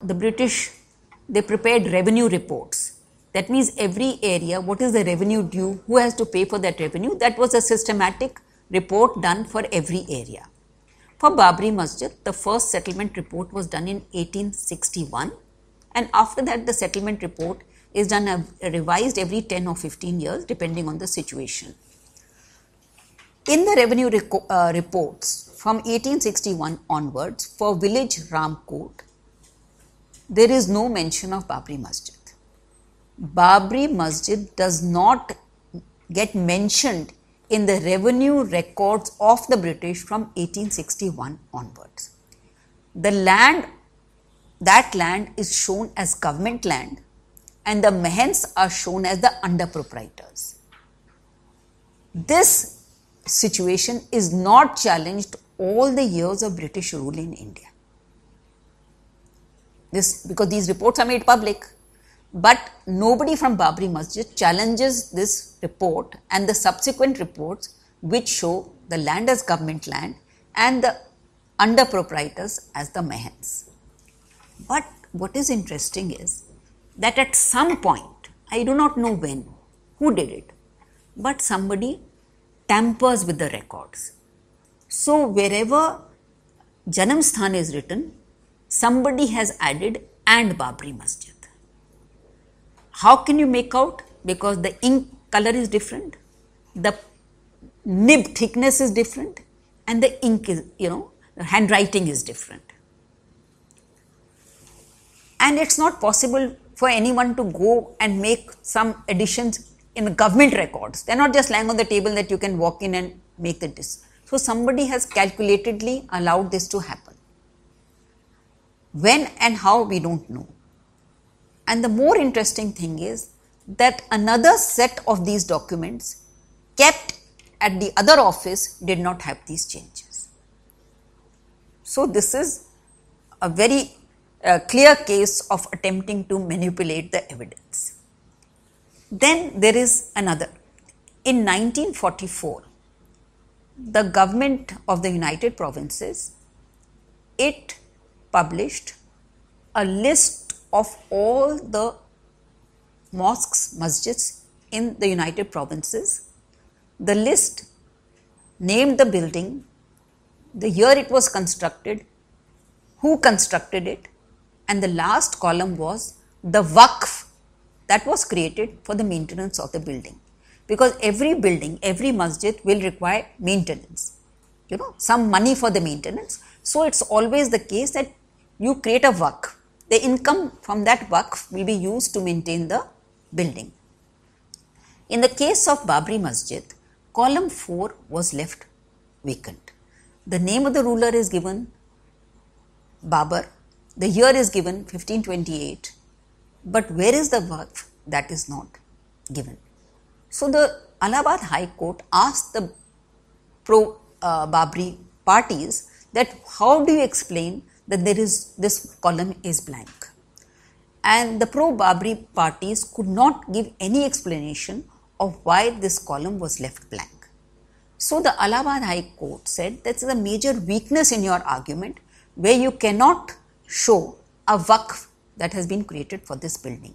the British they prepared revenue reports. That means every area, what is the revenue due, who has to pay for that revenue. That was a systematic report done for every area. For Babri Masjid, the first settlement report was done in 1861, and after that, the settlement report is done uh, revised every 10 or 15 years, depending on the situation. In the revenue uh, reports from 1861 onwards for village Ramkot, there is no mention of Babri Masjid. Babri Masjid does not get mentioned in the revenue records of the British from 1861 onwards. The land, that land is shown as government land and the mahants are shown as the under proprietors. This situation is not challenged all the years of British rule in India. This because these reports are made public, but nobody from Babri Masjid challenges this report and the subsequent reports which show the land as government land and the under proprietors as the mahants. But what is interesting is that at some point, I do not know when, who did it, but somebody tampers with the records. So wherever Janam Sthan is written, somebody has added and Babri Masjid. How can you make out? Because the ink color is different, the nib thickness is different, and the ink is, you know, handwriting is different. And it's not possible for anyone to go and make some additions in government records. They're not just lying on the table that you can walk in and make the dis. So somebody has calculatedly allowed this to happen. When and how we don't know. And the more interesting thing is that another set of these documents kept at the other office did not have these changes. So, this is a very uh, clear case of attempting to manipulate the evidence. Then there is another. In 1944, the government of the United Provinces it published a list of all the mosques, masjids in the United Provinces. The list named the building, the year it was constructed, who constructed it, and the last column was the waqf that was created for the maintenance of the building. Because every building, every masjid will require maintenance, you know, some money for the maintenance. So it's always the case that you create a waqf. The income from that waqf will be used to maintain the building. In the case of Babri Masjid, column 4 was left vacant. The name of the ruler is given Babur, the year is given 1528, but where is the waqf? That is not given. So the Allahabad High Court asked the pro uh, Babri parties that how do you explain that there is this column is blank? and the pro Babri parties could not give any explanation of why this column was left blank. So the Allahabad High Court said that's a major weakness in your argument where you cannot show a waqf that has been created for this building.